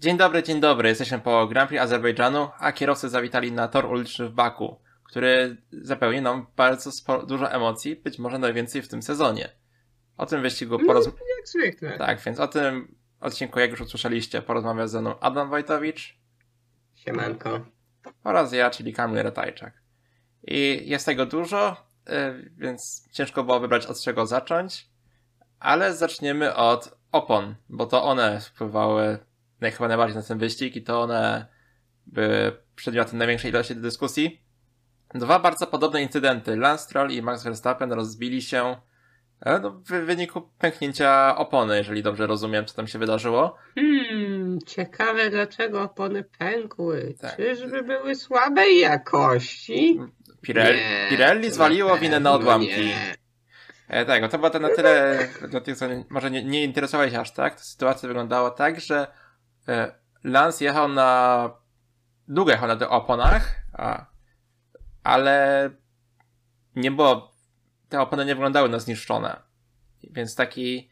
Dzień dobry, dzień dobry. Jesteśmy po Grand Prix Azerbejdżanu, a kierowcy zawitali na tor uliczny w Baku, który zapełni nam bardzo sporo, dużo emocji, być może najwięcej w tym sezonie. O tym wyścigu. No, jak zwykle. Tak, więc o tym odcinku, jak już usłyszeliście, porozmawia ze mną Adam Wojtowicz. Siemanko. Oraz ja, czyli Kamil Ratajczak. I jest tego dużo, y, więc ciężko było wybrać od czego zacząć, ale zaczniemy od opon, bo to one wpływały chyba najbardziej na ten wyścig i to one były przedmiotem największej ilości dyskusji. Dwa bardzo podobne incydenty. Lance Stroll i Max Verstappen rozbili się e, no, w wyniku pęknięcia opony, jeżeli dobrze rozumiem, co tam się wydarzyło. Hmm, ciekawe dlaczego opony pękły. Tak. Czyżby były słabej jakości? Pirelli, nie, Pirelli zwaliło winę na odłamki. Nie. E, tak, no to było to na tyle, dla tych, co może nie, nie aż tak, to sytuacja wyglądała tak, że Lance jechał na. Długo jechał na tych oponach, a... ale nie było. Te opony nie wyglądały na zniszczone. Więc taki.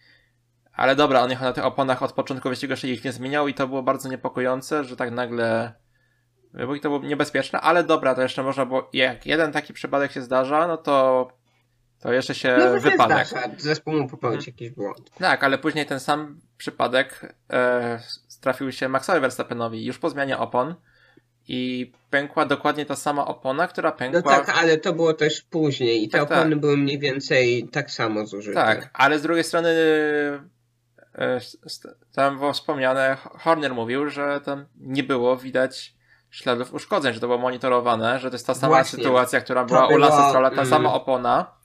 Ale dobra, on jechał na tych oponach od początku wyścigu, jeszcze ich nie zmieniał i to było bardzo niepokojące, że tak nagle. Bo to było niebezpieczne, ale dobra, to jeszcze można było. Jak jeden taki przypadek się zdarza, no to to jeszcze się no, wypadek. Zdarza. Zespół mu popełnić jakiś błąd. Tak, ale później ten sam przypadek e, trafił się Maxowi Verstappenowi już po zmianie opon i pękła dokładnie ta sama opona, która pękła... No tak, ale to było też później i te tak, opony tak. były mniej więcej tak samo zużyte. Tak, ale z drugiej strony e, tam było wspomniane, Horner mówił, że tam nie było widać śladów uszkodzeń, że to było monitorowane, że to jest ta sama Właśnie. sytuacja, która była u Lasa Strolla, ta mm. sama opona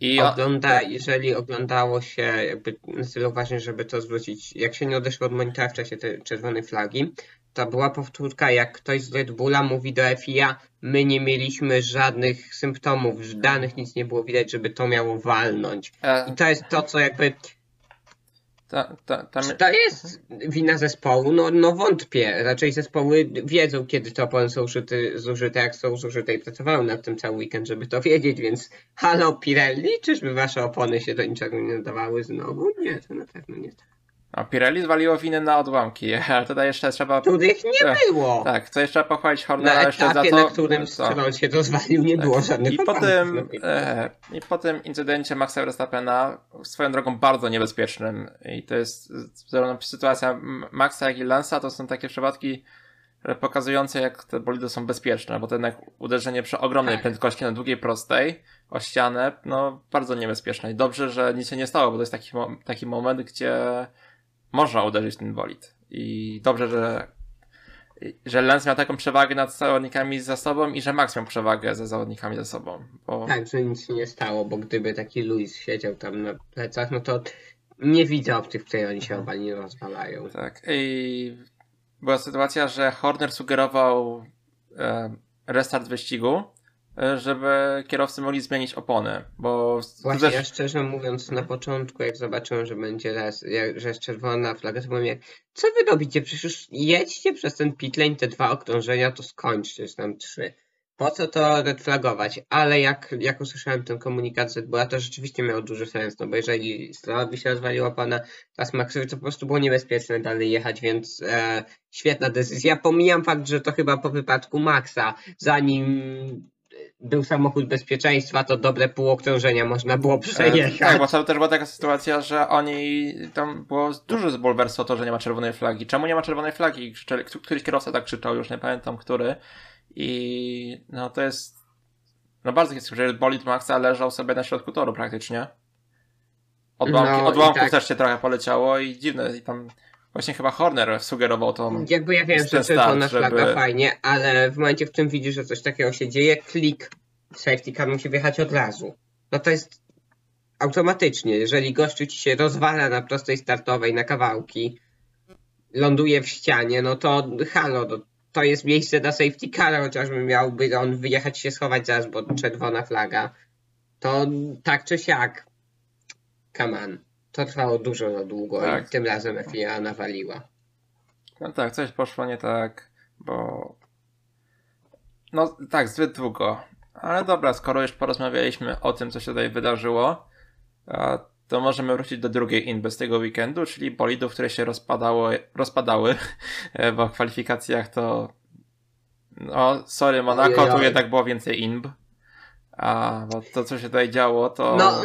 i Ogląda, jeżeli oglądało się, jakby na tyle uważnie, żeby to zwrócić, jak się nie odeszło od monitora w czasie tej czerwonej flagi, to była powtórka, jak ktoś z Red Bulla mówi do FIA, my nie mieliśmy żadnych symptomów, danych nic nie było widać, żeby to miało walnąć. E, I to jest to, co jakby ta, ta, tam... Czy to jest wina zespołu? No, no wątpię. Raczej zespoły wiedzą, kiedy te opony są użyte, zużyte, jak są zużyte i pracowały nad tym cały weekend, żeby to wiedzieć, więc halo Pirelli, czyżby wasze opony się do niczego nie nadawały znowu? Nie, to na pewno nie tak. A Pirelli zwaliło winę na odłamki, ale tutaj jeszcze trzeba... Których nie tak, było! Tak, to jeszcze pochwalić Hornera na jeszcze za to... na którym Stroll się rozwalił, nie tak. było żadnych I po, tym, e, I po tym incydencie Maxa Verstappena, swoją drogą bardzo niebezpiecznym, i to jest zarówno sytuacja Maxa, jak i Lansa, to są takie przypadki pokazujące, jak te bolidy są bezpieczne, bo to jednak uderzenie przy ogromnej tak. prędkości na długiej prostej o ścianę, no bardzo niebezpieczne. I dobrze, że nic się nie stało, bo to jest taki, taki moment, gdzie można uderzyć ten bolid. I dobrze, że, że Lens miał taką przewagę nad zawodnikami za sobą i że Max miał przewagę ze zawodnikami za sobą. Bo... Tak, że nic się nie stało, bo gdyby taki Luis siedział tam na plecach, no to nie widzę optyk, w której oni się obali nie rozwalają. Tak. I była sytuacja, że Horner sugerował e, restart wyścigu, żeby kierowcy mogli zmienić opony, bo... Właśnie, ja szczerze mówiąc na początku, jak zobaczyłem, że będzie raz, że jest czerwona flaga, to mówię, co wy robicie? Przecież już jedźcie przez ten pitlane, te dwa okrążenia, to skończcie, już tam trzy. Po co to red flagować? Ale jak, jak usłyszałem ten komunikat z była to rzeczywiście miało duży sens, no bo jeżeli Stralowi się rozwaliła pana, teraz Maxowi to po prostu było niebezpieczne dalej jechać, więc e, świetna decyzja. Pomijam fakt, że to chyba po wypadku Maxa, zanim był samochód bezpieczeństwa, to dobre pół okrążenia można było przejechać. Tak, bo to też była taka sytuacja, że oni, tam było duże zbulwerstwo to, że nie ma czerwonej flagi. Czemu nie ma czerwonej flagi? Któryś kierowca tak krzyczał, już nie pamiętam który. I no to jest, no bardzo jest, że bolid Maxa leżał sobie na środku toru praktycznie. Odłamki, no, odłamków tak. też się trochę poleciało i dziwne, i tam Właśnie chyba Horner sugerował to. Jakby ja wiem, że czerwona żeby... flaga fajnie, ale w momencie, w którym widzisz, że coś takiego się dzieje, klik safety car musi wjechać od razu. No to jest automatycznie. Jeżeli gościu ci się rozwala na prostej startowej na kawałki, ląduje w ścianie, no to halo, to, to jest miejsce na safety car, chociażby miałby on wyjechać się schować zaraz, bo czerwona flaga. To tak czy siak. Come on. To trwało dużo za długo tak. i tym razem FIA nawaliła. No tak, coś poszło nie tak, bo... No tak, zbyt długo. Ale dobra, skoro już porozmawialiśmy o tym, co się tutaj wydarzyło, to możemy wrócić do drugiej inby z tego weekendu, czyli bolidów, które się rozpadało, rozpadały, bo w kwalifikacjach to no, sorry Monaco, Ojej. tu jednak było więcej inb. A bo to, co się tutaj działo, to... No.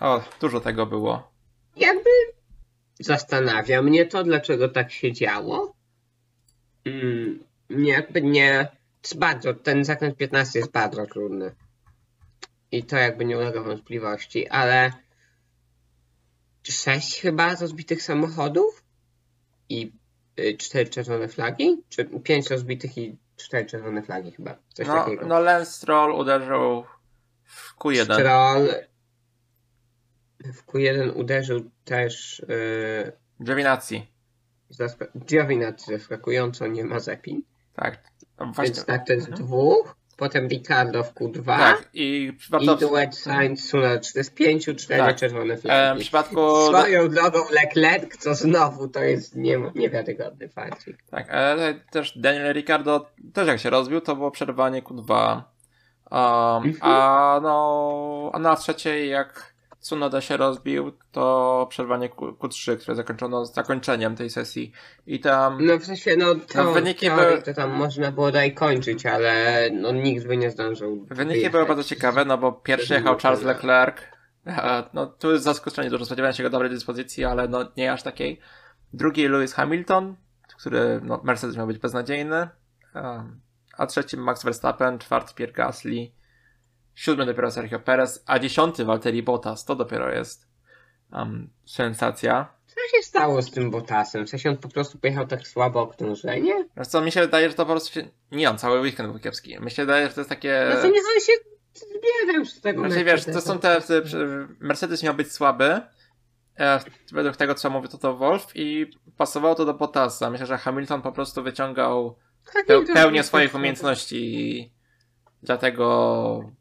O, dużo tego było. Jakby zastanawia mnie to, dlaczego tak się działo. Mm, jakby nie... Jest bardzo, ten zakręt 15 jest bardzo trudny. I to jakby nie ulega wątpliwości, ale sześć chyba rozbitych samochodów i y, cztery czerwone flagi? Czy pięć rozbitych i cztery czerwone flagi chyba? Coś no, takiego. No Lance Stroll uderzył w Q1. Stroll w Q1 uderzył też yy, Giovinazzi. Giovinazzi zaskakująco nie ma Zepin. Tak. No właśnie... Więc tak to jest dwóch potem Ricardo w Q2 tak, i, i duet Sainz jest pięciu, cztery tak. czerwone flagi. E, w przypadku... Swoją drogą Leclerc, co znowu to jest nie, niewiarygodny fakt. Tak, ale też Daniel Ricardo też jak się rozbił, to było przerwanie Q2. Um, mhm. a no, a na trzeciej jak Tsunoda się rozbił, to przerwanie Q3, które zakończono zakończeniem tej sesji. I tam. No w sensie, no to, no, wyniki były... to tam można było daj kończyć, ale no nikt by nie zdążył. Wyniki wyjechać. były bardzo ciekawe, no bo pierwszy jechał Charles Leclerc. No tu jest zaskoczenie, dużo spodziewałem się go dobrej dyspozycji, ale no nie aż takiej. Drugi Lewis Hamilton, który no, Mercedes miał być beznadziejny. A trzecim Max Verstappen, czwarty Pierre Gasly siódmy dopiero Sergio Perez, a dziesiąty Valtteri Bottas. To dopiero jest um, sensacja. Co się stało z tym Bottasem? W sensie on po prostu pojechał tak słabo okrążenie? Wiesz co, mi się wydaje, że to po prostu się... Nie on, cały weekend był kiepski. Mi się wydaje, że to jest takie... No to niech on się zbierze już z tego Znaczy wiesz, to są te... Mercedes miał być słaby, e, według tego, co mówi to to Wolf i pasowało to do Bottasa. Myślę, że Hamilton po prostu wyciągał pełnię swoich umiejętności i dlatego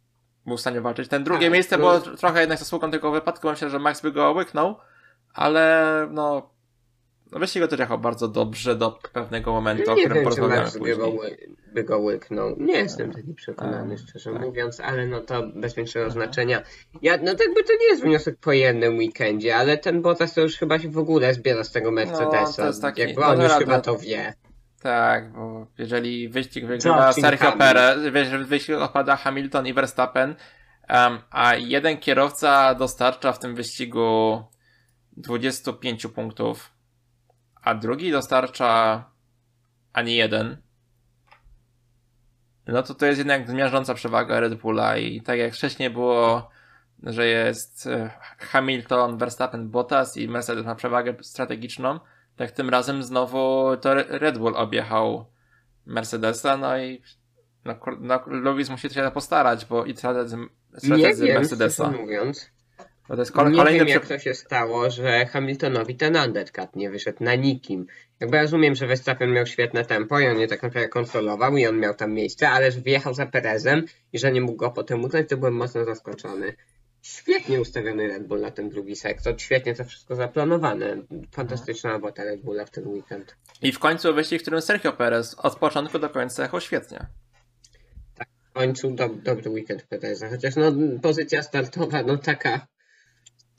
był w stanie walczyć. Ten drugie tak, miejsce było trochę jednak zasługą tego wypadku. Myślę, że Max by go łyknął, ale no no wyścig go bardzo dobrze do pewnego momentu, o którym porozmawiamy później. By go, by go łyknął. Nie jestem taki przekonany, tak, szczerze tak. mówiąc, ale no to bez większego znaczenia. Ja, no to jakby to nie jest wniosek po jednym weekendzie, ale ten Bottas to już chyba się w ogóle zbiera z tego Mercedesa. No, to jest taki, jakby on no, już chyba to wie. Tak, bo jeżeli wyścig wygrywa Sergio Perez, jeżeli wyścig opada Hamilton i Verstappen, um, a jeden kierowca dostarcza w tym wyścigu 25 punktów, a drugi dostarcza ani jeden, no to to jest jednak zmiażdżąca przewaga Red Bulla i tak jak wcześniej było, że jest e, Hamilton, Verstappen, Bottas i Mercedes ma przewagę strategiczną, tak tym razem znowu to Red Bull objechał Mercedesa, no i no, no, Lewis musi się postarać, bo i strategzy, strategzy nie Mercedesa. Wiem, mówiąc. Bo to jest kole, nie wiem, jak to się stało, że Hamiltonowi ten undercut nie wyszedł na nikim. Jakby rozumiem, że Verstappen miał świetne tempo i on je tak naprawdę kontrolował i on miał tam miejsce, ale że wjechał za Perezem i że nie mógł go potem uznać, to byłem mocno zaskoczony świetnie ustawiony Red Bull na ten drugi sektor, świetnie to wszystko zaplanowane. Fantastyczna robota Red Bulla w ten weekend. I w końcu wyścig, w którym Sergio Perez od początku do końca jechał świetnie. Tak, w końcu do, dobry weekend Pereza, chociaż no pozycja startowa, no taka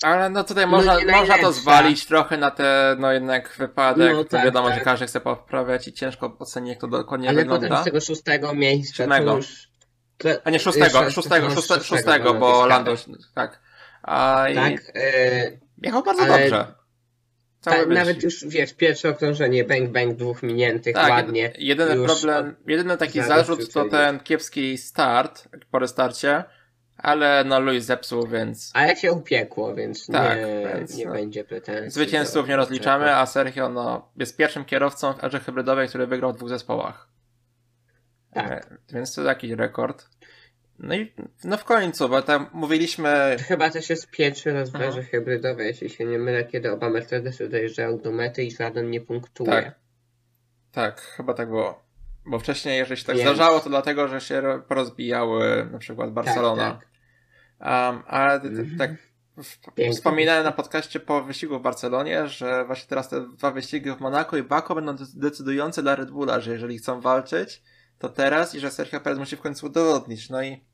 ale no tutaj no można, można to zwalić trochę na te, no jednak wypadek, no, tak, wiadomo, tak. że każdy chce poprawiać i ciężko ocenić, jak to dokładnie Ale wygląda. Ale potem z tego szóstego miejsca Siódmego. Już a nie, szóstego, szóstego, szóstego, szóstego, bo Lando, tak. A tak, i... yy, jechał bardzo ale... dobrze. Tak, nawet już wiesz, pierwsze okrążenie, bang bang, dwóch miniętych, tak, ładnie. Jedyny problem, jedyny taki zarzut to ten kiepski start po restarcie, ale no Louis zepsuł, więc... A jak się upiekło, więc tak, nie, więc, nie no, będzie pretensji. Zwycięzców nie rozliczamy, a Sergio no, jest pierwszym kierowcą w erze hybrydowej, który wygrał w dwóch zespołach. Tak. E, więc to jakiś rekord. No i no w końcu, bo tam mówiliśmy... Chyba też jest pierwszy raz w erze hybrydowej, jeśli się nie mylę, kiedy oba Mercedesy dojeżdżają do mety i żaden nie punktuje. Tak, tak chyba tak było. Bo wcześniej, jeżeli się tak Więc... zdarzało, to dlatego, że się porozbijały na przykład Barcelona. Tak, tak. Um, ale mhm. tak wspominałem na podcaście po wyścigu w Barcelonie, że właśnie teraz te dwa wyścigi w Monako i Baku będą decydujące dla Red Bulla, że jeżeli chcą walczyć, to teraz i że Sergio Perez musi w końcu udowodnić. No i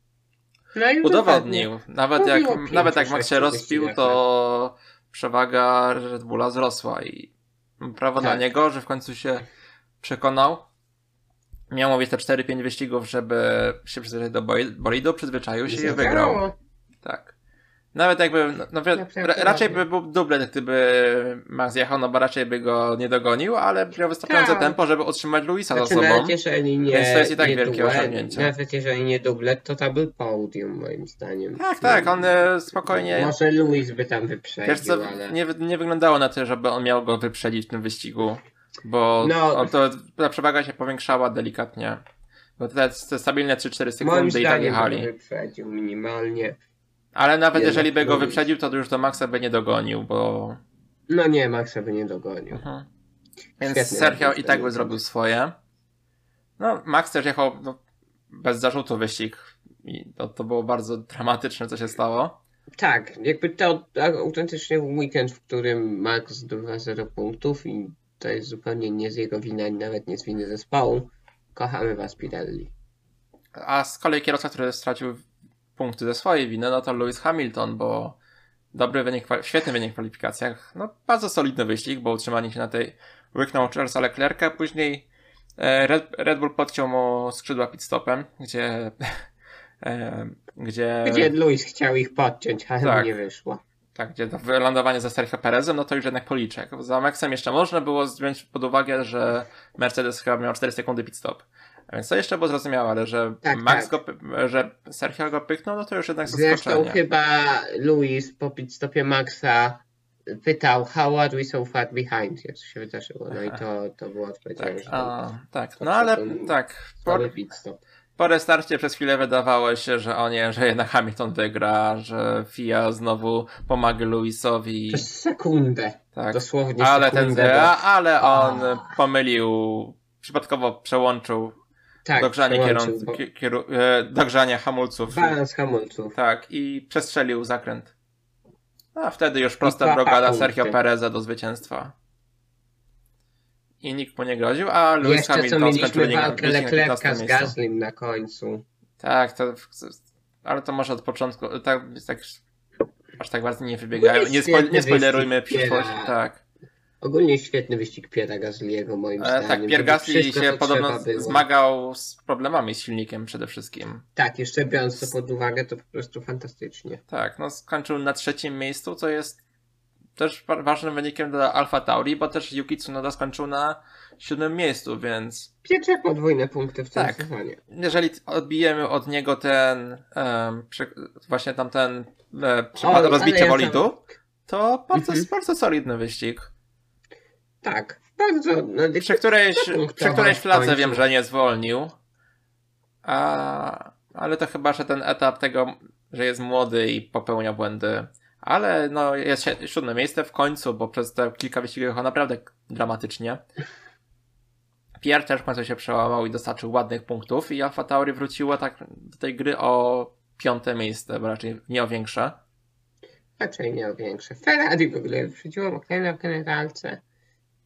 No i udowodnił. Nawet jak, nawet jak Max się rozpił, to przewaga Red Bulla wzrosła i prawo Tak. niego, że w końcu się przekonał. Miał mówić te 4-5 wyścigów, żeby się przyzwyczaić do bolidu, przyzwyczaił się i wygrał. Tak. Nawet jakby, no, no, ra, raczej by był dublet, gdyby Max jechał, no bo raczej by go nie dogonił, ale miał wystarczające Tak. tempo, żeby utrzymać Luisa za Znaczy, sobą. nawet jeżeli nie, Więc to jest i tak wielkie duet, osiągnięcie. Nawet jeżeli nie dublet, to to był podium moim zdaniem. Tak, tak, on e, spokojnie... Może Luis by tam Wiesz wyprzedził, co, ale... nie, nie wyglądało na to, żeby on miał go wyprzedzić w tym wyścigu, bo No. to, ta przewaga się powiększała delikatnie. Bo te, te stabilne 3-4 Moim sekundy i tak zdaniem jechali. wyprzedził minimalnie. Ale nawet Jednak jeżeli by go wyprzedził, to już do Maxa by nie dogonił, bo... No nie, Maxa by nie dogonił. Mhm. Więc Świetny Sergio i tak by zrobił swoje. No, Max też jechał no, bez zarzutu wyścig i to, to było bardzo dramatyczne, co się stało. Tak, jakby to tak, autentycznie weekend, w którym Max zdobywa 0 punktów i to jest zupełnie nie z jego winy, ani nawet nie z winy zespołu. Kochamy was, Pirelli. A z kolei kierowca, który stracił punkty ze swojej winy, no to Lewis Hamilton, bo dobry wynik, świetny wynik w kwalifikacjach. No, bardzo solidny wyścig, bo utrzymanie się na tej łyknął Charlesa Leclerca, później e, Red, Red Bull podciął mu skrzydła pit stopem, gdzie e, gdzie, Gdzie Luis chciał ich podciąć, ale Tak. nie wyszło. tak, gdzie to wylądowanie za Sergio Perezem, no to już jednak policzek. Za Maxem jeszcze można było wziąć pod uwagę, że Mercedes chyba miał 4 sekundy pit stop. A Więc to jeszcze było zrozumiałe, ale że Tak, Max tak. go, że Sergio go pyknął, no to już jednak Zresztą zaskoczenie. chyba Luis po stopie Maxa pytał, how are we so far behind? Co się wydarzyło? No i to, to było odpowiedź, Tak, a, tak. No ale tak, po, po restarcie przez chwilę wydawało się, że o nie, że jednak Hamilton wygra, że FIA znowu pomaga Luisowi. Przez sekundę, Tak. dosłownie Ale ten sekundę. bo- a, ale on A. pomylił, przypadkowo przełączył tak, dogrzanie, przełączył, kierun- bo- ki- kieru- e, dogrzanie hamulców. Balans hamulców. Tak, i przestrzelił zakręt. A wtedy już prosta droga dla. Sergio Pereza do zwycięstwa. I nikt mu nie groził, a Lewis Jeszcze co Hamilton skończył mieliśmy walkę Leclerca 15 z. Gaslim na końcu. Tak, to, ale to może od początku, tak, tak aż tak bardzo nie wybiegają. Nie, spo, nie spoilerujmy przyszłości, tak. Ogólnie świetny wyścig Piera Gasliego moim E, zdaniem. tak, było Gasly się podobno zmagał z problemami z silnikiem przede wszystkim. Tak, jeszcze biorąc to pod uwagę, to po prostu fantastycznie. Tak, no skończył na trzecim miejscu, co jest też wa- ważnym wynikiem dla Alfa Tauri, bo też Yuki Tsunoda skończył na siódmym miejscu, więc Pietrze podwójne punkty w tym Tak. sezonie. jeżeli odbijemy od niego ten em, przy, właśnie tamten e, przypad O, rozbicie ale ja bolidu, to bardzo, Mhm. bardzo solidny wyścig. Tak, bardzo. No, Przy którejś, przy którejś fladze wiem, że nie zwolnił. A, ale to chyba, że ten etap tego, że jest młody i popełnia błędy. Ale no, jest si- siódme miejsce w końcu, bo przez te kilka wyścigów jechał naprawdę dramatycznie. Pierre też w końcu się przełamał i dostarczył ładnych punktów i Alfa Tauri wróciło tak do tej gry o piąte miejsce, bo raczej nie o większe. raczej nie o większe. Ferrari w ogóle wyprzedziło McLarena w generalce,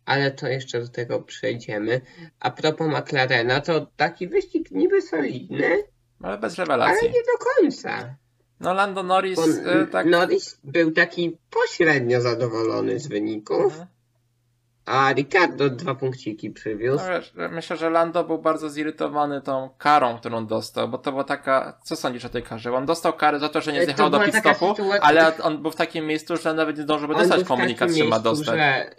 ale to jeszcze do tego przejdziemy. A propos McLarena, to taki wyścig niby solidny, Ale bez ale rewelacji. nie do końca. No Lando Norris Bo e, tak... Norris był taki pośrednio zadowolony z wyników, Mhm. a Ricardo dwa punkciki przywiózł. No, myślę, że Lando był bardzo zirytowany tą karą, którą dostał, bo to była taka. Co sądzisz o tej karze? On dostał karę za to, że nie zjechał do pit-stopu, sytuacja- ale on był w takim miejscu, że nawet nie zdążył dostać komunikat, że ma dostać. Że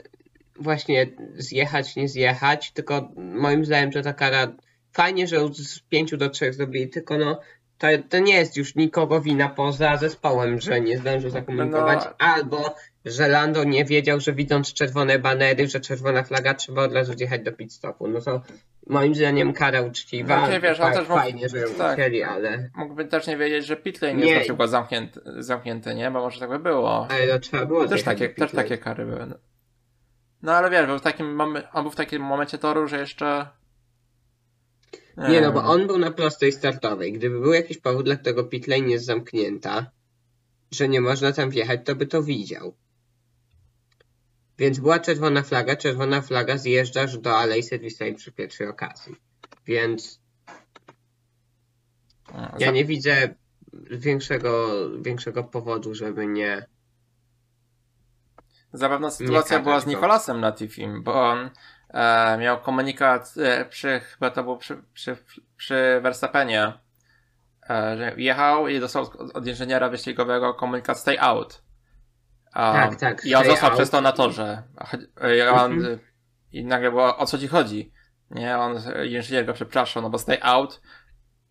właśnie zjechać, nie zjechać, tylko moim zdaniem to ta kara fajnie, że z 5 do 3 zrobili, tylko no to, to nie jest już nikogo wina poza zespołem, że nie zdążył zakomunikować, No. albo że Lando nie wiedział, że widząc czerwone banery, że czerwona flaga, trzeba od razu zjechać do pit stopu. No to moim zdaniem kara uczciwa. Znaczy, wiesz, on tak, też mógł- fajnie, że ją tak. ale, Mógłby też nie wiedzieć, że pitlane Nie. jest na przykład zamknięty, zamknięty, nie? Bo może tak by było. ale to trzeba było Też takie, pit też lane. takie kary były. No ale wiesz, był w takim, on był w takim momencie toru, że jeszcze. Nie no, bo on był na prostej startowej. Gdyby był jakiś powód, dla którego pitlane jest zamknięta, że nie można tam wjechać, to by to widział. Więc była czerwona flaga, czerwona flaga zjeżdżasz do alei serwisowej przy pierwszej okazji. Więc ja nie widzę większego, większego powodu, żeby nie. Zabawna sytuacja była z Nikolasem na Tifim, bo on e, miał komunikat e, przy, chyba to był przy, przy, przy Verstappenie, e, że jechał i dostał od inżyniera wyścigowego komunikat stay out. tak, tak. I on został out. przez to na torze. I, on, mhm. I nagle było, o co ci chodzi? Nie, on, inżynier go przepraszał, no bo stay out,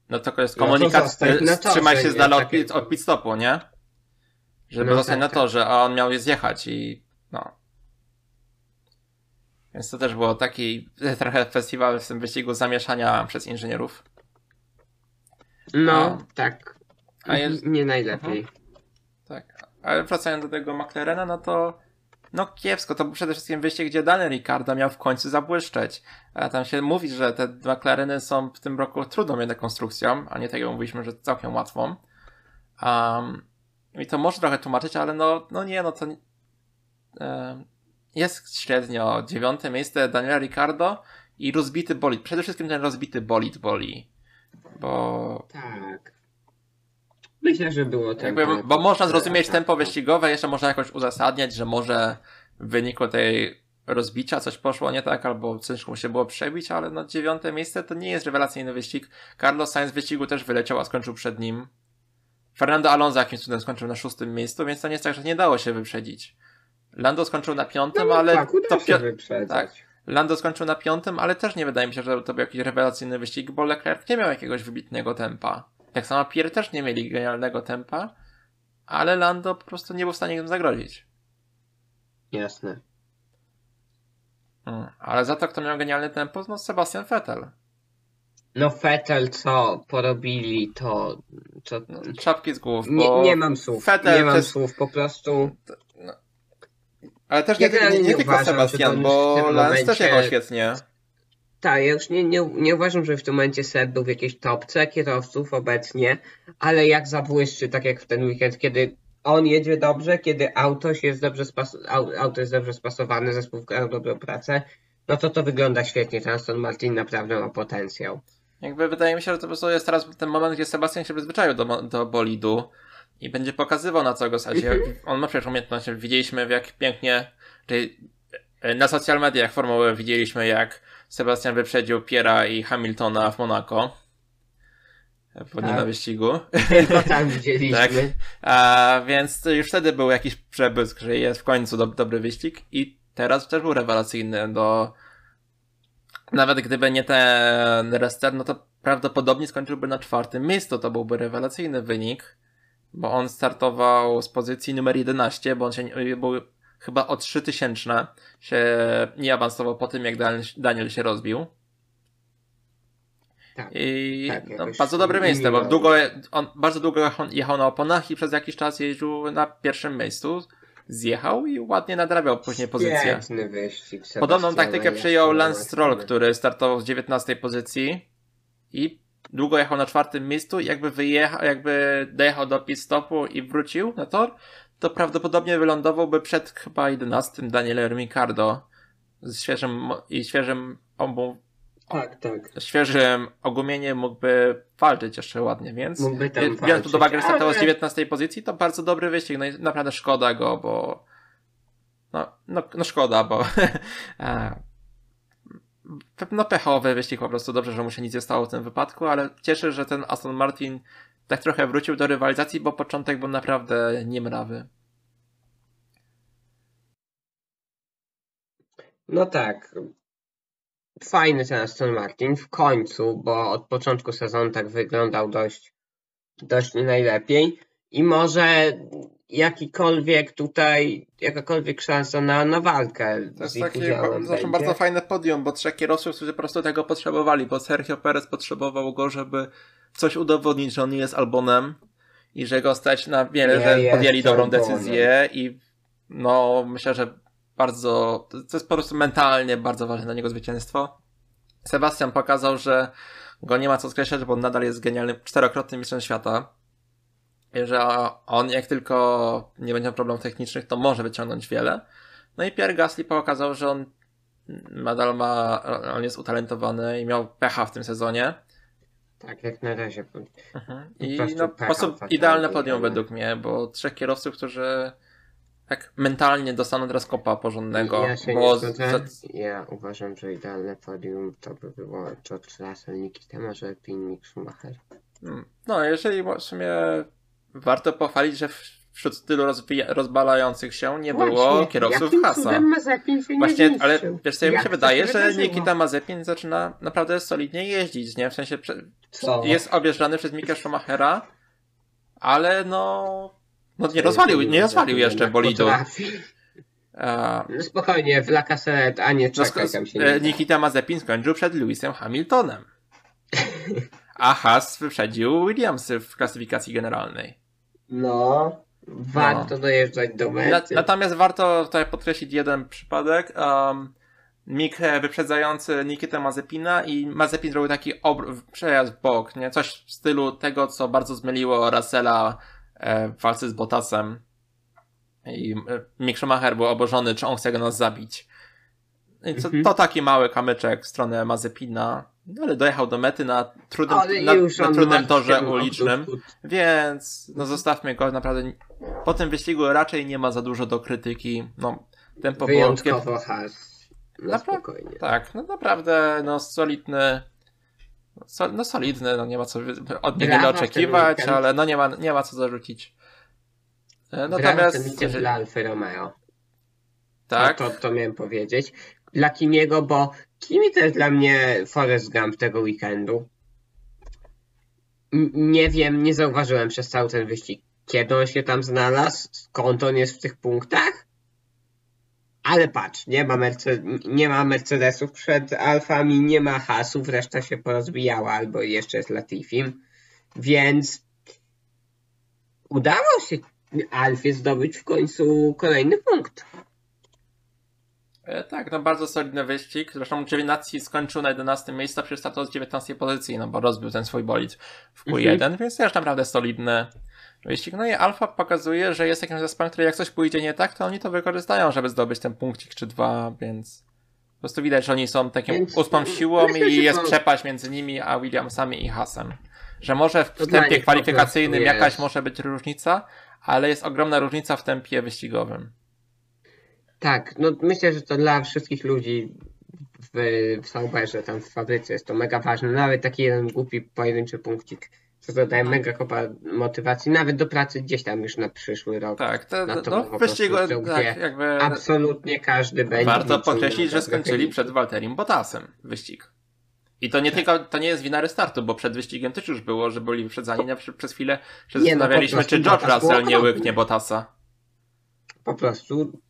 no to jest komunikat, no trzymaj się z dala od, od pit stopu, nie? Żeby no, zostać tak, na tak. torze, a on miał je zjechać i no. Więc to też było taki trochę festiwal w tym wyścigu zamieszania przez inżynierów. No, tak. A jest... Nie najlepiej. Mhm. Tak. Ale wracając do tego McLarena, no to no kiepsko, to był przede wszystkim wyścig, gdzie Daniel Ricardo miał w końcu zabłyszczeć. A tam się mówi, że te McLareny są w tym roku trudną jednak konstrukcją, a nie tego mówiliśmy, że całkiem łatwą. Um, I to może trochę tłumaczyć, ale no, no nie, no to jest średnio dziewiąte miejsce Daniela Ricardo i rozbity bolid. Przede wszystkim ten rozbity bolid boli. Bo... Tak. Myślę, że było. Jakby, bo można zrozumieć tempo wyścigowe, jeszcze można jakoś uzasadniać, że może w wyniku tej rozbicia coś poszło nie tak, albo ciężko mu się było przebić, ale no dziewiąte miejsce to nie jest rewelacyjny wyścig. Carlos Sainz w wyścigu też wyleciał, a skończył przed nim. Fernando Alonso jakimś cudem skończył na szóstym miejscu, więc to nie jest tak, że nie dało się wyprzedzić. Lando skończył na piątym, no, ale... Tak, to się wyprzedzać. Tak. Lando skończył na piątym, ale też nie wydaje mi się, że to był jakiś rewelacyjny wyścig, bo Leclerc nie miał jakiegoś wybitnego tempa. Tak samo Pierre też nie mieli genialnego tempa, ale Lando po prostu nie był w stanie im zagrozić. Jasne. Hmm, ale za to, kto miał genialny tempo, no Sebastian Vettel. No Vettel, co porobili, to... to... No, czapki z głów, nie, nie mam słów, Vettel nie mam też... słów, po prostu... Ale też nie, nie, nie, nie tylko Sebastian, bo Lance momencie... też jechał świetnie. Tak, ja już nie, nie, nie uważam, że w tym momencie Seb był w jakiejś topce kierowców obecnie, ale jak zabłyszczy, tak jak w ten weekend, kiedy on jedzie dobrze, kiedy auto jest dobrze, spas- auto jest dobrze spasowane, zespół wykonał dobrą pracę, no to to wygląda świetnie. Ten Aston Martin naprawdę ma potencjał. Jakby wydaje mi się, że to po prostu jest teraz ten moment, gdzie Sebastian się przyzwyczaił do, do bolidu i będzie pokazywał na co go sadzie. Mhm. On ma przecież umiejętność, widzieliśmy jak pięknie, czyli na social mediach formuły widzieliśmy jak Sebastian wyprzedził Piera i Hamiltona w Monako. Po tak. na wyścigu. Tylko tam widzieliśmy. tak. A, więc już wtedy był jakiś przebłysk, że jest w końcu do, dobry wyścig i teraz też był rewelacyjny do... Nawet gdyby nie ten rester, no to prawdopodobnie skończyłby na czwartym miejscu. To byłby rewelacyjny wynik, bo on startował z pozycji numer 11, bo on się był chyba o 3000 się nie awansował po tym, jak Daniel się rozbił. Tak, I tak, no, bardzo dobre miejsce, bo długo, on bardzo długo jechał na oponach i przez jakiś czas jeździł na pierwszym miejscu. Zjechał i ładnie nadrabiał później pozycję. Wyścig, Podobną taktykę przyjął Lance Stroll, który startował z 19 pozycji i długo jechał na czwartym miejscu i jakby wyjechał, jakby dojechał do pit stopu i wrócił na tor, to prawdopodobnie wylądowałby przed chyba 11 Danielem Ricardo z świeżym i świeżym obu tak, tak. świeżym ogumieniem mógłby walczyć jeszcze ładnie, więc mógłby tam biorąc pod uwagę, że startował z 19 pozycji, to bardzo dobry wyścig, no i naprawdę szkoda go, bo no, no, no szkoda, bo no pechowy wyścig po prostu, dobrze, że mu się nic nie stało w tym wypadku, ale cieszę, że ten Aston Martin tak trochę wrócił do rywalizacji, bo początek był naprawdę niemrawy. No tak. Fajny ten Aston Martin w końcu, bo od początku sezonu tak wyglądał dość, dość nie najlepiej. I może jakikolwiek tutaj, jakakolwiek szansa na, na walkę. To jest takie zresztą bardzo fajne podium, bo trzech kierowców, którzy po prostu tego potrzebowali, bo Sergio Perez potrzebował go, żeby coś udowodnić, że on nie jest Albonem i że go stać na wiele, że podjęli dobrą albonem. decyzję i no myślę, że bardzo, to jest po prostu mentalnie bardzo ważne dla niego zwycięstwo. Sebastian pokazał, że go nie ma co skreślać, bo on nadal jest genialnym, czterokrotnym mistrzem świata. Że on jak tylko nie będzie miał problemów technicznych, to może wyciągnąć wiele. No i Pierre Gasly pokazał, że on nadal ma, on jest utalentowany i miał pecha w tym sezonie Tak, jak na razie. Mhm. I no, sposób idealne podium według mnie, bo trzech kierowców, którzy tak mentalnie dostaną teraz kopa porządnego. Ja się bo nie Ja uważam, że idealne podium to by było George Russell, Nikita Mazepin, Mick Schumacher. Mm, no, jeżeli w sumie warto pochwalić, że wśród tylu rozbalających się nie Właśnie, było kierowców Hasa. Właśnie, ale wiesz co, mi się wydaje, że Nikita Mazepin zaczyna naprawdę solidnie jeździć, nie? W sensie co? jest objeżdżany przez Mika Schumachera, ale no, no nie rozwalił, nie rozwalił jeszcze bolidu. No spokojnie, w La Cassette, a nie no czekaj, tam się nie Nikita Mazepin skończył przed Lewisem Hamiltonem. A Haas wyprzedził Williamsy w klasyfikacji generalnej. No, warto no. dojeżdżać do mety. Natomiast warto tutaj podkreślić jeden przypadek. Um, Mik wyprzedzający Nikitę Mazepina i Mazepin zrobił taki przejazd w bok, nie? Coś w stylu tego, co bardzo zmyliło Russella e, w walce z Bottasem. I e, Mick Schumacher był obożony, czy on chce go nas zabić. I co, mhm. To taki mały kamyczek w stronę Mazepina. No ale dojechał do mety na trudnym, na, na trudnym torze ulicznym, więc no zostawmy go naprawdę. Po tym wyścigu raczej nie ma za dużo do krytyki. No, tempo Wyjątkowo było... has. No spokojnie. Tak, no naprawdę no solidny so, no solidny, no nie ma co od niego Brawa oczekiwać, ale no nie ma, nie ma co zarzucić. E, natomiast... Brawa dla Alfa Romeo. Tak? No to, to miałem powiedzieć. Dla Kimiego, bo Kimi to jest dla mnie Forest Gump tego weekendu. nie wiem, nie zauważyłem przez cały ten wyścig, kiedy on się tam znalazł, skąd on jest w tych punktach. Ale patrz, nie ma, Merce nie ma Mercedesów przed Alfami, nie ma hasów, reszta się porozbijała, albo jeszcze jest Latifim. Więc udało się Alfie zdobyć w końcu kolejny punkt. E, tak, no bardzo solidny wyścig. Zresztą Giovinazzi skończył na 11 miejscu, a startował z 19 pozycji, no bo rozbił ten swój bolid w Q1, mhm. więc też naprawdę solidny wyścig. No i Alfa pokazuje, że jest jakimś zespołem, który jak coś pójdzie nie tak, to oni to wykorzystają, żeby zdobyć ten punkcik czy dwa, więc po prostu widać, że oni są taką więc... ósmą siłą i jest przepaść między nimi a Williamsami i Hasem. Że może w tempie kwalifikacyjnym jakaś może być różnica, ale jest ogromna różnica w tempie wyścigowym. Tak, no myślę, że to dla wszystkich ludzi w, w Sauberze, tam w fabryce jest to mega ważne. Nawet taki jeden głupi pojedynczy punkcik, co dodaje mega kopa motywacji, nawet do pracy gdzieś tam już na przyszły rok. Tak, to, na to no, wyścigu, tak, jakby... Absolutnie każdy będzie. Warto podkreślić, że skończyli przed Walterim Botasem wyścig. I to nie tak. tylko, to nie jest wina restartu, bo przed wyścigiem też już było, że byli wyprzedzani na, przez chwilę, że no, zastanawialiśmy, no, czy George Russell nie łyknie Botasa. Po prostu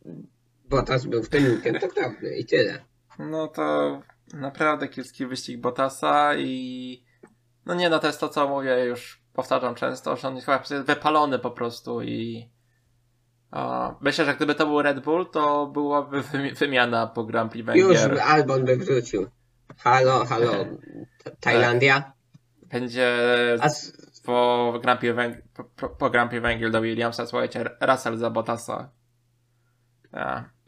Bottas był w ten weekend okropny i tyle. No to naprawdę kiepski wyścig Bottasa i no nie no to jest to co mówię już powtarzam często, że on jest chyba wypalony po prostu i o, myślę, że gdyby to był Red Bull, to byłaby wymiana po Grand Prix Węgier. Już Albon by wrócił. Halo, halo, Tajlandia? Będzie po Grand Prix Węgiel, po, po Grand Prix Węgiel do Williamsa, słuchajcie, Russell za Bottasa.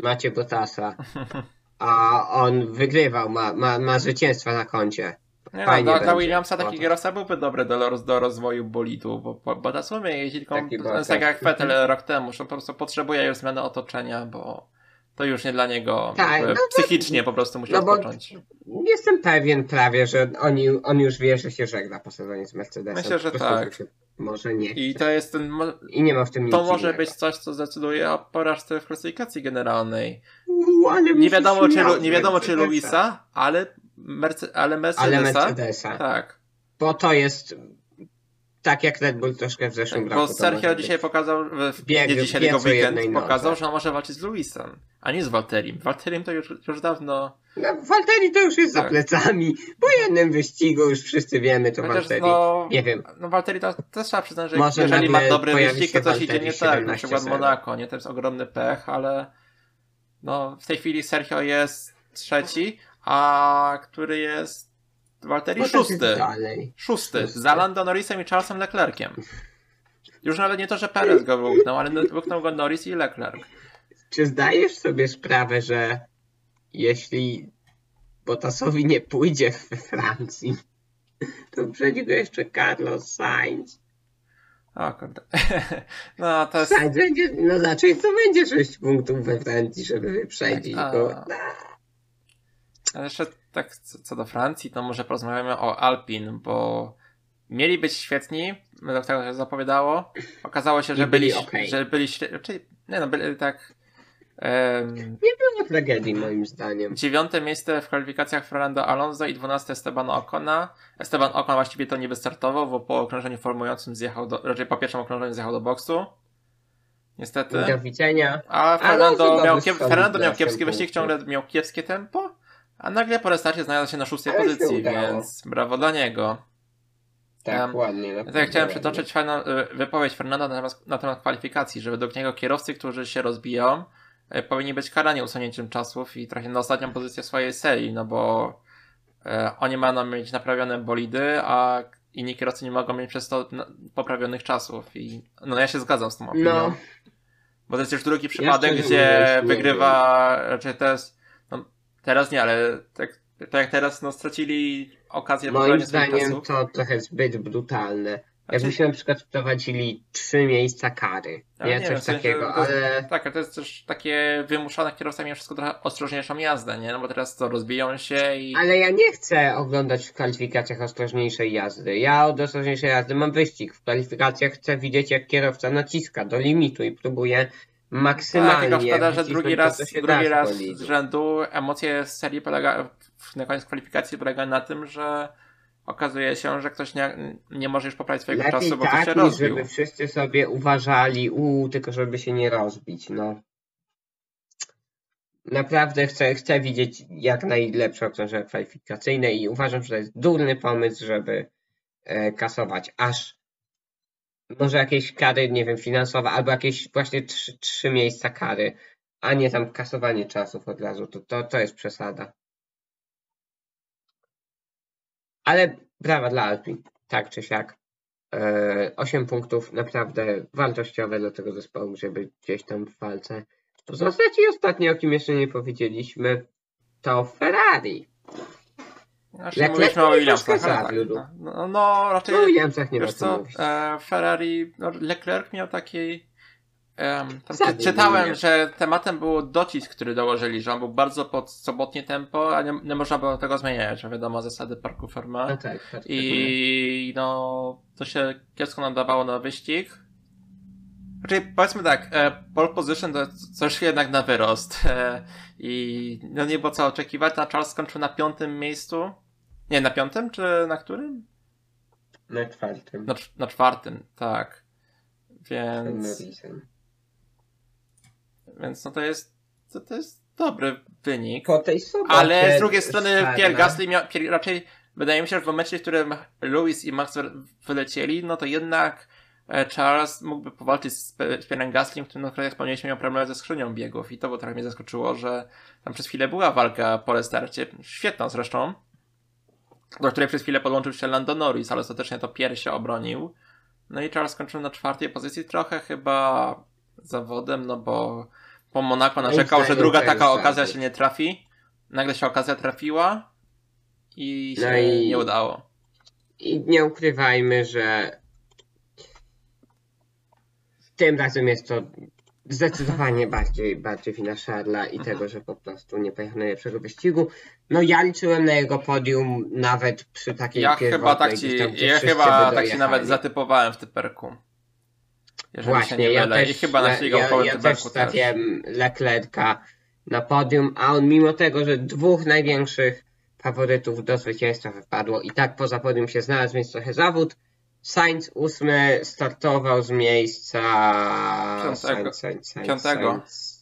Macie Botasa, a on wygrywał, ma, ma, ma zwycięstwa na koncie. Nie no, dla, dla Williamsa taki kierowca byłby dobry do, do rozwoju bolidu, bo, bo Bottas umie jeździć, tylko jest tak jak Vettel rok temu, że po prostu potrzebuje już zmiany otoczenia, bo to już nie dla niego tak, no, psychicznie po prostu musi no odpocząć. Jestem pewien prawie, że oni, on już wie, że się żegna po sezonie z Mercedesem. Myślę, że tak. Może nie. I to jest ten. I nie ma w tym nic To może innego. być coś, co zdecyduje o porażce w klasyfikacji generalnej. nie wiadomo, czy, nie wiadomo, czy Luisa, ale, Merce ale Mercedesa. Ale Mercedesa. Tak. Bo to jest tak jak Red Bull troszkę w zeszłym tak, roku. Bo Sergio dzisiaj pokazał, w bieg, nie dzisiaj, tylko weekend, pokazał, że on może walczyć z Luisem, a nie z Walterim. Walterim to już, już dawno... No, Walteri to już jest tak. za plecami. Po jednym wyścigu już wszyscy wiemy, to Walteri. No, nie wiem. No Walteri to też trzeba przyznać, że może jeżeli ma dobry wyścig, to coś idzie nie tak. Na przykład Monaco, nie? To jest ogromny pech, ale no w tej chwili Sergio jest trzeci, a który jest Walteri no szósty. Dalej. Szósty. szósty. Za Lando Norrisem i Charlesem Leclerciem. Już nawet nie to, że Perez go wypchnął, ale wypchnął go Norris i Leclerc. Czy zdajesz sobie sprawę, że jeśli Bottasowi nie pójdzie we Francji, to uprzedzi go jeszcze Carlos Sainz. O kurde. No to jest... Sainz będzie, no znaczy to będzie 6 punktów we Francji, żeby wyprzedzić Tak, a- go. Ale jeszcze tak co co do Francji, to może porozmawiamy o Alpin, bo mieli być świetni, tego się zapowiadało. Okazało się, że I byli byli, okej. że byli czyli, nie no, byli tak em, Nie było tragedii moim zdaniem. dziewiąte miejsce w kwalifikacjach Fernando Alonso i dwunaste Esteban Ocona. Esteban Ocon właściwie to nie wystartował, bo po okrążeniu formującym zjechał do, raczej po pierwszym okrążeniu zjechał do boksu. Niestety. Do widzenia. A Fernando miał, kiep, Fernando miał kiepski wyścig, ciągle miał kiepskie tempo, a nagle po restarcie znalazł się na szóstej Ale pozycji, więc brawo dla niego. Tak, Em, ładnie. Ja tak chciałem ładnie. przytoczyć fajną y, wypowiedź Fernanda na temat, na temat kwalifikacji, że według niego kierowcy, którzy się rozbiją, powinni być karani usunięciem czasów i trochę na ostatnią pozycję swojej serii, no bo e, oni mają mieć naprawione bolidy, a inni kierowcy nie mogą mieć przez to no, poprawionych czasów i no ja się zgadzam z tą opinią. No, Bo to jest już drugi przypadek, szczerze gdzie mówiąc, nie wygrywa, raczej jest, no, teraz nie, ale tak, tak jak teraz, no stracili okazję moim poprawienia swoich zdaniem czasów. to trochę zbyt brutalne. Jakby się na przykład wprowadzili trzy miejsca kary. Ale Nie, nie coś wiem, takiego, to ale Tak, ale to jest też takie wymuszone kierowcami wszystko trochę ostrożniejszą jazdę, nie? No bo teraz to rozbiją się i... Ale ja nie chcę oglądać w kwalifikacjach ostrożniejszej jazdy. Ja od ostrożniejszej jazdy mam wyścig. W kwalifikacjach chcę widzieć, jak kierowca naciska do limitu i próbuje maksymalnie. Tak, tylko szkoda, że drugi raz, drugi raz z rzędu emocje z serii polega, na koniec kwalifikacji polegają na tym, że okazuje się, że ktoś nie, nie może już poprawić swojego Lepiej czasu, bo się tak, niż rozbił. żeby wszyscy sobie uważali, u, tylko żeby się nie rozbić, no. Naprawdę chcę, chcę widzieć jak najlepsze okrążenia kwalifikacyjne i uważam, że to jest durny pomysł, żeby e, kasować aż może jakieś kary, nie wiem, finansowe, albo jakieś właśnie trzy, trzy miejsca kary, a nie tam kasowanie czasów od razu. To, to, to jest przesada. Ale brawa dla Alpin, tak czy siak. E, 8 punktów naprawdę wartościowe dla tego zespołu, żeby gdzieś tam w walce pozostać. I ostatnie, o kim jeszcze nie powiedzieliśmy, to Ferrari. Znaczy, Leclerc mówiliśmy o Williamsach, tak. No, no, no raczej... No Williamsach nie ma co co, e, Ferrari, no, Leclerc miał taki. Em, tam czytałem, że tematem był docisk, który dołożyli, że on był bardzo pod sobotnie tempo, a nie, nie można było tego zmieniać, że wiadomo zasady parku Ferma. No tak, tak, I no, to się kiepsko nadawało na wyścig. Znaczy, powiedzmy tak, e, pole position to coś jednak na wyrost. E, I no nie było co oczekiwać. Na Charles skończył na piątym miejscu. Nie, na piątym, czy na którym? Na czwartym. Na, na czwartym, tak. Więc. Więc no to jest, to, to jest dobry wynik. Po tej sobocie Ale z drugiej strony Charlesa- Pierre Gasly miał, Pierre, raczej wydaje mi się, że w momencie, w którym Lewis i Max wy- wylecieli, no to jednak e, Charles mógłby powalczyć z, z Pierre'em Gaslym, który, no, jak wspomnieliśmy, miał problemy ze skrzynią biegów i to bo trochę mnie zaskoczyło, że tam przez chwilę była walka po restarcie, świetna zresztą, do której przez chwilę podłączył się Lando Norris, ale ostatecznie to Pierre się obronił. No i Charles skończył na czwartej pozycji, trochę chyba zawodem, no bo po Monako narzekał, że druga taka okazja się nie trafi. Nagle się okazja trafiła i się No i- nie udało. I nie ukrywajmy, że tym razem jest to zdecydowanie bardziej, bardziej wina Szarla i tego, że po prostu nie pojechał najlepszego wyścigu. No ja liczyłem na jego podium nawet przy takiej Ja chyba pierwotnej, tak ci, gdzieś tam, gdzie ja chyba tak ci nawet zatypowałem w typerku. Jeżeli się Właśnie, nie ja mylę. też, I chyba na ja, ja, ja też stawiałem Leclerca na podium, a on mimo tego, że dwóch największych faworytów do zwycięstwa wypadło i tak poza podium się znalazł, więc trochę zawód. Sainz ósmy startował z miejsca Piątego. Sainz, Sainz, Sainz, Piątego. Sainz.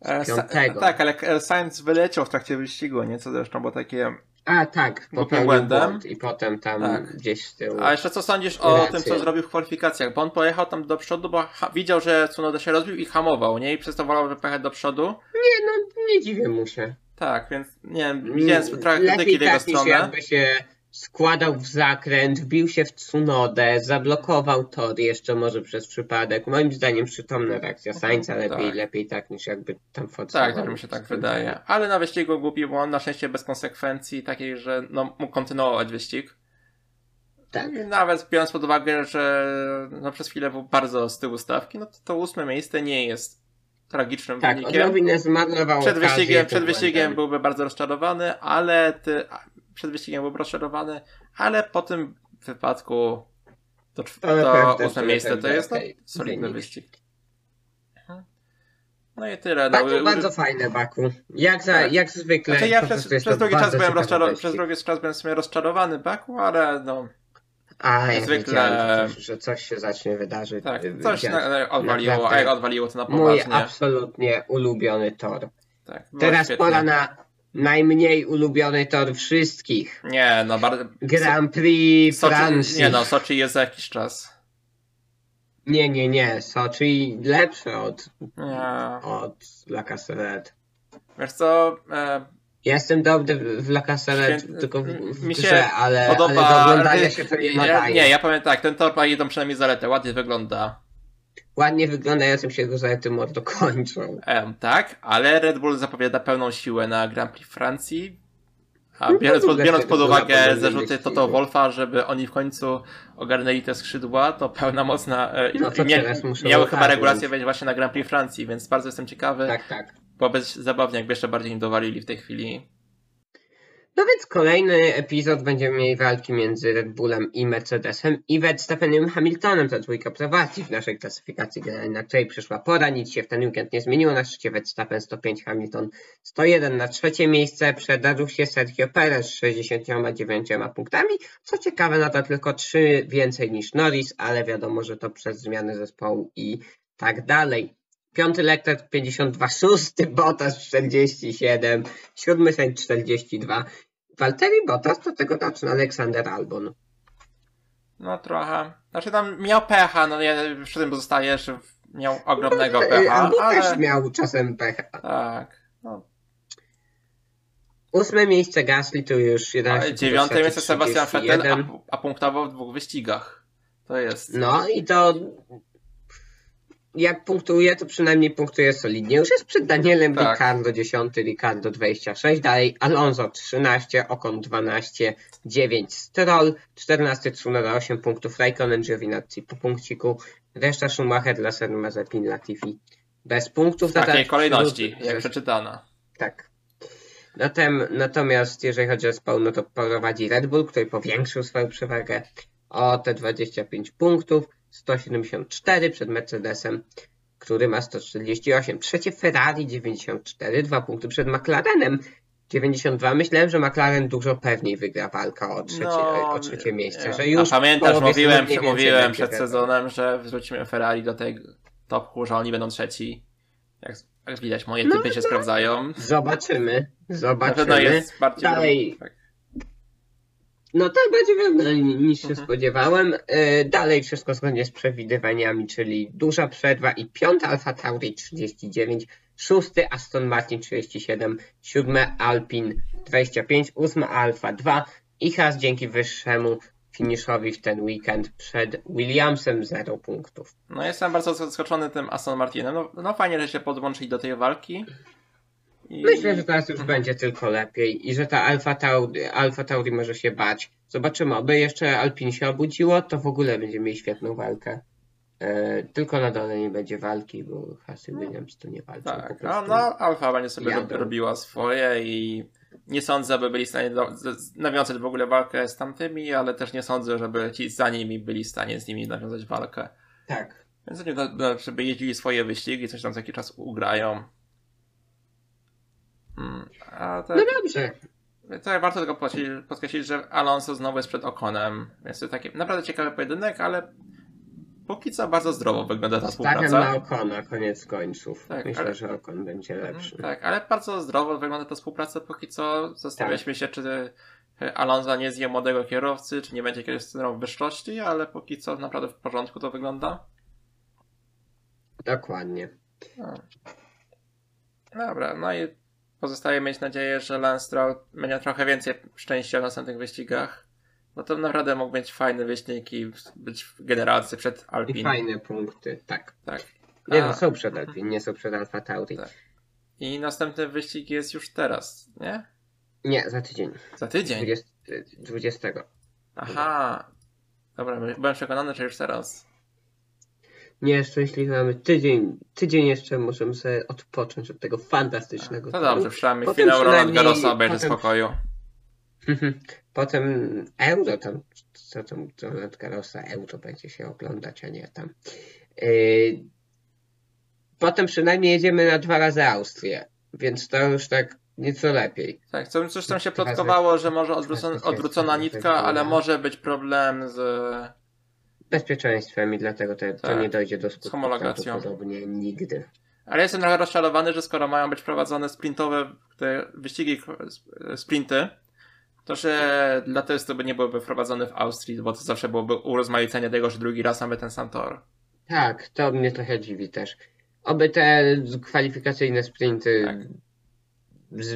E, piątego. tak, ale Sainz wyleciał w trakcie wyścigu, nie? Co zresztą było takie... A tak, popełnił błędem. błąd i potem tam Tak. gdzieś z tyłu. A jeszcze co sądzisz o Rację. tym, co zrobił w kwalifikacjach? Bo on pojechał tam do przodu, bo widział, że Tsunoda się rozbił i hamował, nie? I przez to wolał pojechać do przodu. Nie, no nie dziwię mu się. Tak, więc nie wiem, widziałem trochę krytyki w jego tak stronę. jakby się składał w zakręt, wbił się w Tsunodę, zablokował tor jeszcze może przez przypadek. Moim zdaniem przytomna reakcja Sainza, lepiej, tak. lepiej tak niż jakby tam forsował. Tak, też mi się tak wydaje. Ale na wyścigu głupi błąd, na szczęście bez konsekwencji takiej, że no, mógł kontynuować wyścig. Tak. I nawet biorąc pod uwagę, że no przez chwilę był bardzo z tyłu stawki, no to to ósme miejsce nie jest tragicznym Tak, wynikiem. Przed wyścigiem, przed wyścigiem byłby bardzo rozczarowany, ale ty, przed wyścigiem byłby rozczarowany, ale po tym wypadku to, To ósme miejsce to jest no, okej, solidny wyścig. No i tyle. No, Bardzo, fajne Baku. Jak, za, Tak. jak zwykle. Znaczy ja przez, przez to drugi czas byłem rozczarowany, przez drugi czas byłem w sumie rozczarowany Baku, ale no A, ja zwykle- że coś, że coś się zacznie wydarzyć. tak, coś dziać. na, odwaliło, a jak odwaliło to na Mój poważnie. absolutnie ulubiony tor. Tak, Teraz pora na najmniej ulubiony tor wszystkich. Nie, no bardzo... Grand Prix Soczi, Francji. nie no, Soczi jest za jakiś czas. nie, nie, nie. Sochi lepsze od, Nie. od La Castellet. Wiesz co, e, Ja jestem dobry w- La tylko w, w mi się grze, ale, podoba... ale do oglądania się to nie ja, nadaje. nie, ja powiem tak, ten tor ma jedną przynajmniej zaletę, ładnie wygląda. Ładnie wyglądającym się zalety mordo kończą. Em, tak, ale Red Bull zapowiada pełną siłę na Grand Prix Francji. A No, biorąc, w pod, biorąc pod uwagę zarzuty Toto. Wolfa, żeby oni w końcu ogarnęli te skrzydła, to pełna mocna. e, No to mia- miały chyba regulację wejść właśnie na Grand Prix Francji, więc bardzo jestem ciekawy. Tak, tak. Bo bez zabawnie, jakby jeszcze bardziej im dowalili w tej chwili. No więc kolejny epizod będziemy mieli walki między Red Bullem i Mercedesem i Verstappenem Hamiltonem. Ta dwójka prowadzi w naszej klasyfikacji generalnej, na której przyszła pora. Nic się w ten weekend nie zmieniło. Na szczycie Verstappen 105, Hamilton 101. Na trzecie miejsce przedarł się Sergio Perez z 69 punktami. Co ciekawe, no to tylko 3 więcej niż Norris, ale wiadomo, że to przez zmiany zespołu i tak dalej. Piąty Leclerc 52, szósty Bottas 47, siódmy Sainz 42. Walteri Bottas do tego zaczyna Aleksander Albon. No trochę. Znaczy tam miał pecha, no ja przy tym pozostaje, że miał ogromnego E, pecha, Albon ale. też miał czasem pecha. Tak. No, Ósme miejsce Gasly tu już 11 ale dziewiąte miejsce Sebastian Vettel, 31. a, a punktował w dwóch wyścigach. To jest. No i to jak punktuje, to przynajmniej punktuje solidnie. Już jest przed Danielem Tak. Ricardo 10, Ricardo 26, dalej Alonso 13, Ocon 12, 9 Stroll, 14 Tsunoda 8 punktów, Raikkonen Giovinazzi po punkciku, reszta Schumacher, Lasser, Mazepin, Latifi bez punktów. W takiej Natomiast kolejności, jak przeczytana. tak. Zatem, natomiast jeżeli chodzi o zespoł, no to prowadzi Red Bull, który powiększył swoją przewagę o te 25 punktów, 174 przed Mercedesem, który ma 148. Trzecie Ferrari 94, dwa punkty przed McLarenem 92. Myślałem, że McLaren dużo pewniej wygra walkę o trzecie, No, o trzecie miejsce. nie. Że już A pamiętasz, mówiłem, mówiłem przed sezonem, że wrzucimy Ferrari do tej topku, że oni będą trzeci. Jak, jak widać, moje No, typy się sprawdzają. Zobaczymy. Na Zobaczymy. pewno jest bardziej. Dalej. Tak. No tak, będzie pewne niż się spodziewałem. E, Dalej wszystko zgodnie z przewidywaniami, czyli duża przerwa i piąta Alfa Tauri 39, szósty Aston Martin 37, siódme Alpin 25, ósma Alfa 2 i Haas dzięki wyższemu finiszowi w ten weekend przed Williamsem 0 punktów. No jestem bardzo zaskoczony tym Aston Martinem. No, no fajnie, że się podłączyli do tej walki. I... Myślę, że teraz już będzie tylko lepiej i że ta Alfa Tauri, Alfa Tauri może się bać. Zobaczymy, oby jeszcze Alpin się obudziło, to w ogóle będziemy mieli świetną walkę. E, tylko na dole nie będzie walki, bo Hasy Williams to nie walczą. po Tak, no, no Alfa będzie sobie jadą. robiła swoje i nie sądzę, by byli w stanie do, nawiązać w ogóle walkę z tamtymi, ale też nie sądzę, żeby ci za nimi byli w stanie z nimi nawiązać walkę. Tak. Więc oni żeby jeździli swoje wyścigi, coś tam za jakiś czas ugrają. A tak, No dobrze. tak warto tylko podkreślić, że Alonso znowu jest przed Okonem, więc to taki naprawdę ciekawy pojedynek, ale póki co bardzo zdrowo wygląda ta Stawiam współpraca. na Okona koniec końców. Tak, Myślę, ale- że Okon będzie lepszy. Tak, ale bardzo zdrowo wygląda ta współpraca póki co. Zastanawialiśmy się, czy Alonso nie zje młodego kierowcy, czy nie będzie jakiegoś syndromu wyższości, ale póki co naprawdę w porządku to wygląda. Dokładnie. No. Dobra, no i pozostaje mieć nadzieję, że Lance Stroll będzie trochę więcej szczęścia w następnych wyścigach. Bo to naprawdę mógł być fajny wyścig i być w generalce przed I Alpin. fajne punkty, tak. Tak. Nie A- no, są przed Alpin, nie są przed Alfa Tauri. Tak. I następny wyścig jest już teraz, nie? Nie, za tydzień. Za tydzień. 20. 20. Aha. Dobra, byłem przekonany, że już teraz. Nie, szczęśliwy mamy tydzień, tydzień jeszcze możemy sobie odpocząć od tego fantastycznego. To dobrze, przynajmniej Potem finał Roland Garrosa obejrzy potem... spokoju. Potem euro tam, co tam Roland Garrosa, euro będzie się oglądać, a nie tam. Yy... Potem przynajmniej jedziemy na dwa razy Austrię, więc to już tak nieco lepiej. Tak, coś tam się plotkowało, że może odwrócona, odwrócona nitka, ale może być problem z bezpieczeństwem i dlatego to, to tak. nie dojdzie do skutku homologacją. prawdopodobnie nigdy. Ale jestem trochę rozczarowany, że skoro mają być prowadzone sprintowe te wyścigi, sprinty, to że dla testu by nie byłyby wprowadzone w Austrii, bo to zawsze byłoby urozmaicenie tego, że drugi raz mamy ten sam tor. Tak, to mnie trochę dziwi też. Oby te kwalifikacyjne sprinty tak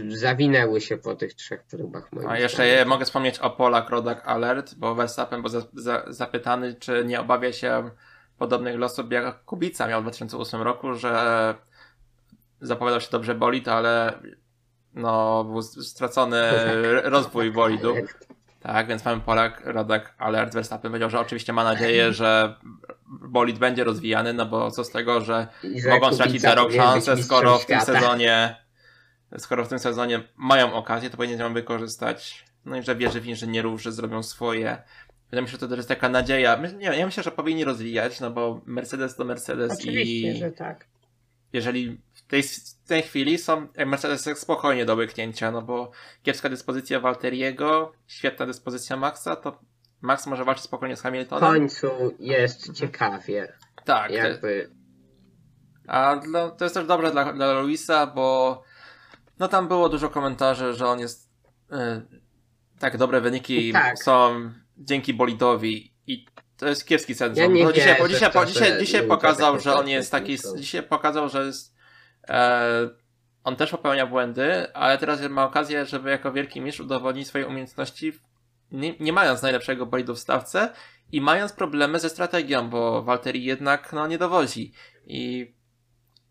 zawinęły się po tych trzech próbach. A jeszcze je, mogę wspomnieć o Polak Rodak Alert, bo Verstappen był za, za, zapytany, czy nie obawia się podobnych losów jak Kubica miał w 2008 roku, że zapowiadał się dobrze bolid, ale no, był stracony rozwój bolidu. Tak, więc mamy Polak Rodak Alert. Verstappen powiedział, że oczywiście ma nadzieję, że bolid będzie rozwijany, no bo co z tego, że mogą stracić za rok szansę, skoro w tym sezonie skoro w tym sezonie mają okazję, to powinien ją wykorzystać. No i że wierzy w inżynierów, że zrobią swoje. Mi się, że to jest taka nadzieja. Nie, ja myślę, że powinni rozwijać, no bo Mercedes to Mercedes Oczywiście, i... że tak. Jeżeli w tej, w tej chwili są Mercedes spokojnie do łyknięcia, no bo kiepska dyspozycja Walteriego, świetna dyspozycja Maxa, to Max może walczyć spokojnie z Hamiltonem. W końcu jest ciekawie. Tak. Jakby... A dla, to jest też dobre dla, dla Luisa, bo no tam było dużo komentarzy, że on jest. Yy, tak, dobre wyniki tak. są dzięki bolidowi i to jest kiepski sensor. Ja dzisiaj, po, dzisiaj, po, dzisiaj, dzisiaj pokazał, że on jest taki. Dzisiaj pokazał, że jest. E, on też popełnia błędy, ale teraz ma okazję, żeby jako wielki mistrz udowodnić swoje umiejętności, nie, nie mając najlepszego bolidu w stawce i mając problemy ze strategią, bo Walteri jednak no, nie dowozi. I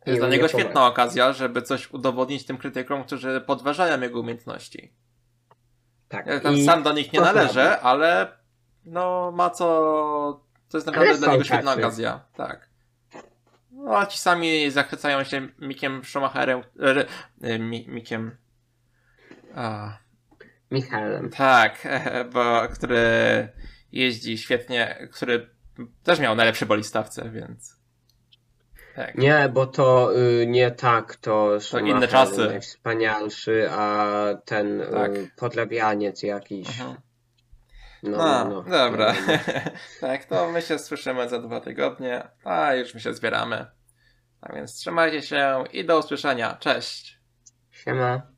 jest dla niego świetna okazja, żeby coś udowodnić tym krytykom, którzy podważają jego umiejętności. Tak. Ja tam I sam do nich nie należę, ale no ma co. To jest naprawdę dla niego świetna okazja. Tak. No a ci sami zachwycają się Mikiem Schumacherem. E, Mikiem. A. Michałem. Tak, bo który jeździ świetnie, który też miał najlepszy bolistawce, więc. Tak. Nie, bo to y, nie tak, to To inne czasy. najwspanialszy, a ten y, tak. y, podlebianiec jakiś. Aha. No, no, no, dobra. No, no. tak, to my się słyszymy za dwa tygodnie, a już my się zbieramy. A więc trzymajcie się i do usłyszenia. Cześć. Siema.